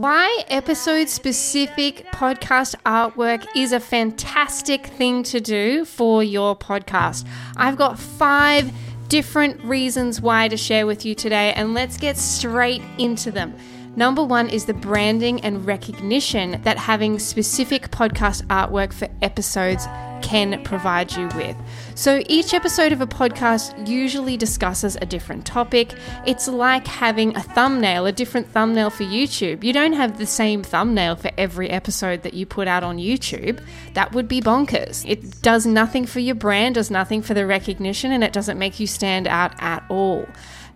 Why episode specific podcast artwork is a fantastic thing to do for your podcast. I've got five different reasons why to share with you today, and let's get straight into them. Number one is the branding and recognition that having specific podcast artwork for episodes can provide you with. So each episode of a podcast usually discusses a different topic. It's like having a thumbnail, a different thumbnail for YouTube. You don't have the same thumbnail for every episode that you put out on YouTube. That would be bonkers. It does nothing for your brand, does nothing for the recognition, and it doesn't make you stand out at all.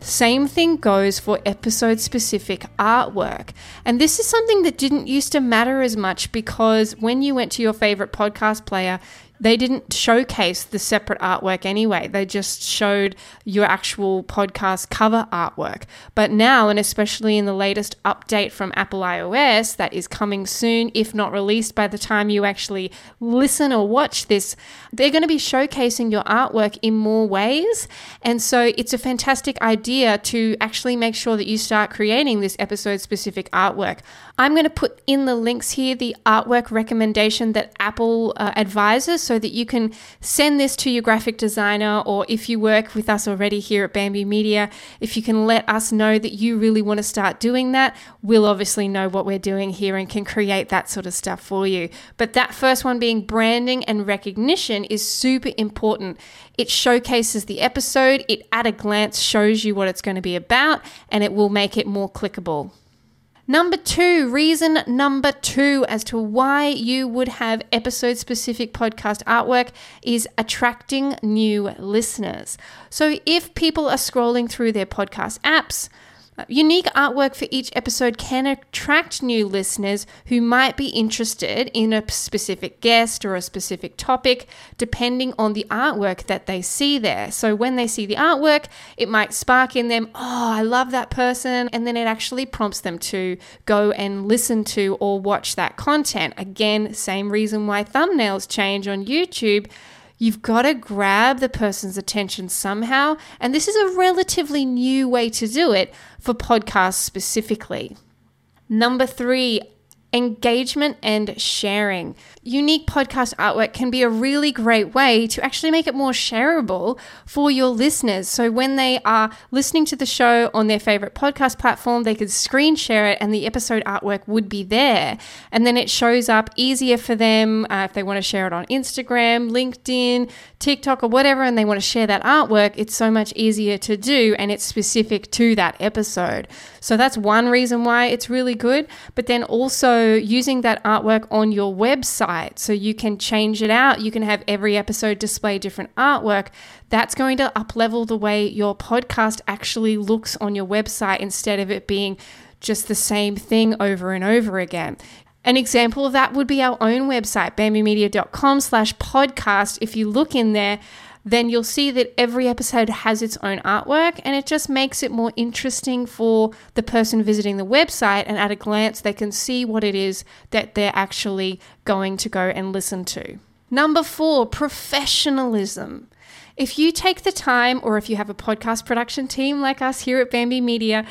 Same thing goes for episode specific artwork. And this is something that didn't used to matter as much because when you went to your favorite podcast player, they didn't showcase the separate artwork anyway. They just showed your actual podcast cover artwork. But now, and especially in the latest update from Apple iOS that is coming soon, if not released by the time you actually listen or watch this, they're going to be showcasing your artwork in more ways. And so it's a fantastic idea to actually make sure that you start creating this episode specific artwork. I'm going to put in the links here the artwork recommendation that Apple uh, advises so that you can send this to your graphic designer or if you work with us already here at Bambi Media, if you can let us know that you really want to start doing that, we'll obviously know what we're doing here and can create that sort of stuff for you. But that first one being branding and recognition is super important. It showcases the episode, it at a glance shows you what it's going to be about, and it will make it more clickable. Number two, reason number two as to why you would have episode specific podcast artwork is attracting new listeners. So if people are scrolling through their podcast apps, Unique artwork for each episode can attract new listeners who might be interested in a specific guest or a specific topic, depending on the artwork that they see there. So, when they see the artwork, it might spark in them, oh, I love that person. And then it actually prompts them to go and listen to or watch that content. Again, same reason why thumbnails change on YouTube You've got to grab the person's attention somehow, and this is a relatively new way to do it for podcasts specifically. Number three, engagement and sharing. Unique podcast artwork can be a really great way to actually make it more shareable for your listeners. So when they are listening to the show on their favorite podcast platform, they could screen share it and the episode artwork would be there. And then it shows up easier for them uh, if they want to share it on Instagram, LinkedIn, TikTok, or whatever, and they want to share that artwork. It's so much easier to do and it's specific to that episode. So that's one reason why it's really good. But then also, using that artwork on your website so you can change it out. You can have every episode display different artwork. That's going to uplevel the way your podcast actually looks on your website instead of it being just the same thing over and over again. An example of that would be our own website, bambimedia.com slash podcast. If you look in there, then you'll see that every episode has its own artwork and it just makes it more interesting for the person visiting the website. And at a glance, they can see what it is that they're actually going to go and listen to. Number four, professionalism. If you take the time, or if you have a podcast production team like us here at Bambi Media,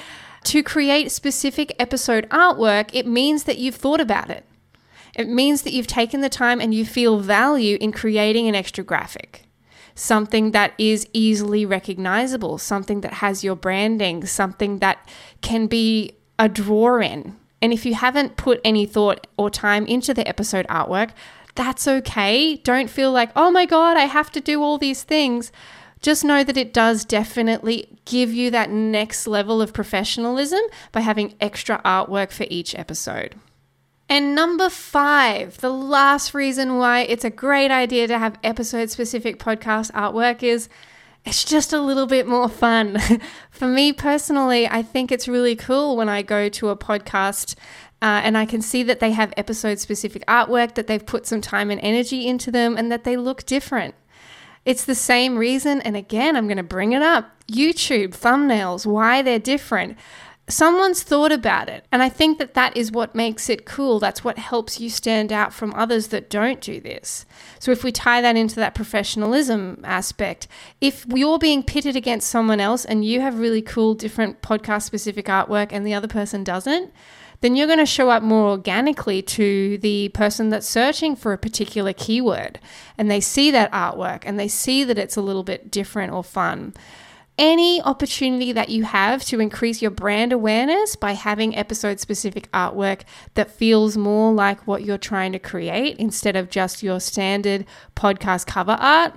to create specific episode artwork, it means that you've thought about it. It means that you've taken the time and you feel value in creating an extra graphic something that is easily recognizable, something that has your branding, something that can be a draw in. And if you haven't put any thought or time into the episode artwork, that's okay. Don't feel like, oh my God, I have to do all these things. Just know that it does definitely give you that next level of professionalism by having extra artwork for each episode. And number five, the last reason why it's a great idea to have episode specific podcast artwork is it's just a little bit more fun. For me personally, I think it's really cool when I go to a podcast uh, and I can see that they have episode specific artwork, that they've put some time and energy into them, and that they look different. It's the same reason, and again, I'm going to bring it up YouTube thumbnails, why they're different someone's thought about it. And I think that that is what makes it cool. That's what helps you stand out from others that don't do this. So if we tie that into that professionalism aspect, if you're being pitted against someone else and you have really cool, different podcast specific artwork and the other person doesn't, then you're going to show up more organically to the person that's searching for a particular keyword. And they see that artwork and they see that it's a little bit different or fun any opportunity that you have to increase your brand awareness by having episode specific artwork that feels more like what you're trying to create instead of just your standard podcast cover art,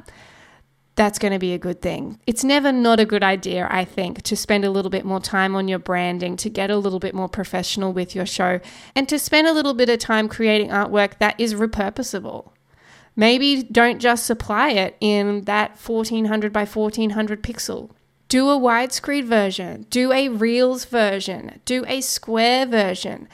that's going to be a good thing. It's never not a good idea, I think, to spend a little bit more time on your branding, to get a little bit more professional with your show, and to spend a little bit of time creating artwork that is repurposable. Maybe don't just supply it in that 1400 by 1400 pixel do a widescreen version, do a Reels version, do a square version.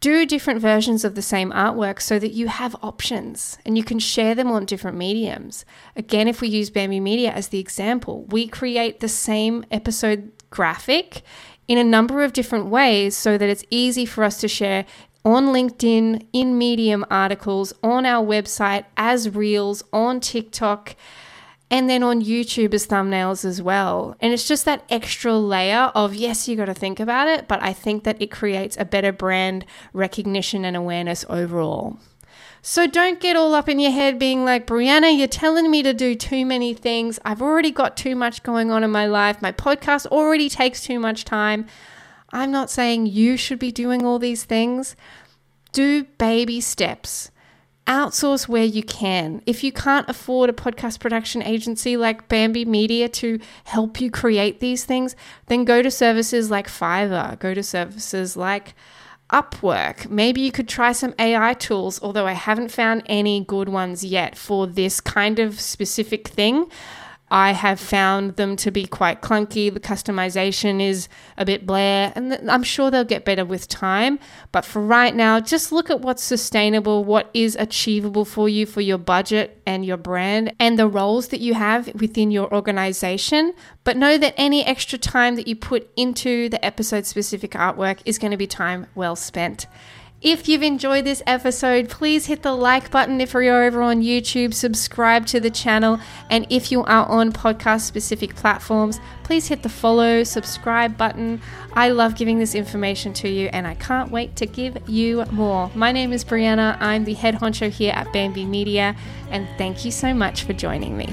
Do different versions of the same artwork so that you have options and you can share them on different mediums. Again, if we use Bambi Media as the example, we create the same episode graphic in a number of different ways so that it's easy for us to share on LinkedIn, in Medium articles, on our website, as Reels, on TikTok and then on YouTube as thumbnails as well. And it's just that extra layer of yes, you got to think about it, but I think that it creates a better brand recognition and awareness overall. So don't get all up in your head being like, Brianna, you're telling me to do too many things. I've already got too much going on in my life. My podcast already takes too much time. I'm not saying you should be doing all these things. Do baby steps outsource where you can. If you can't afford a podcast production agency like Bambi Media to help you create these things, then go to services like Fiverr, go to services like Upwork. Maybe you could try some AI tools, although I haven't found any good ones yet for this kind of specific thing. I have found them to be quite clunky. The customization is a bit blare, and I'm sure they'll get better with time. But for right now, just look at what's sustainable, what is achievable for you for your budget and your brand, and the roles that you have within your organization. But know that any extra time that you put into the episode specific artwork is going to be time well spent. If you've enjoyed this episode, please hit the like button if you're over on YouTube, subscribe to the channel, and if you are on podcast specific platforms, please hit the follow, subscribe button. I love giving this information to you and I can't wait to give you more. My name is Brianna, I'm the head honcho here at Bambi Media, and thank you so much for joining me.